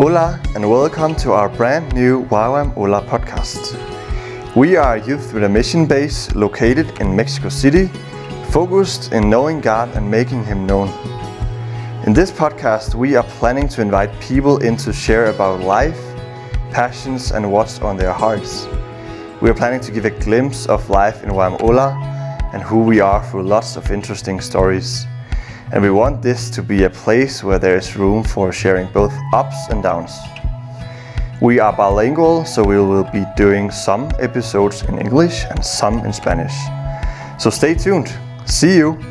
Hola, and welcome to our brand new YWAM Hola podcast. We are a youth with a mission base located in Mexico City, focused in knowing God and making Him known. In this podcast, we are planning to invite people in to share about life, passions, and what's on their hearts. We are planning to give a glimpse of life in YWAM and who we are through lots of interesting stories. And we want this to be a place where there is room for sharing both ups and downs. We are bilingual, so we will be doing some episodes in English and some in Spanish. So stay tuned. See you!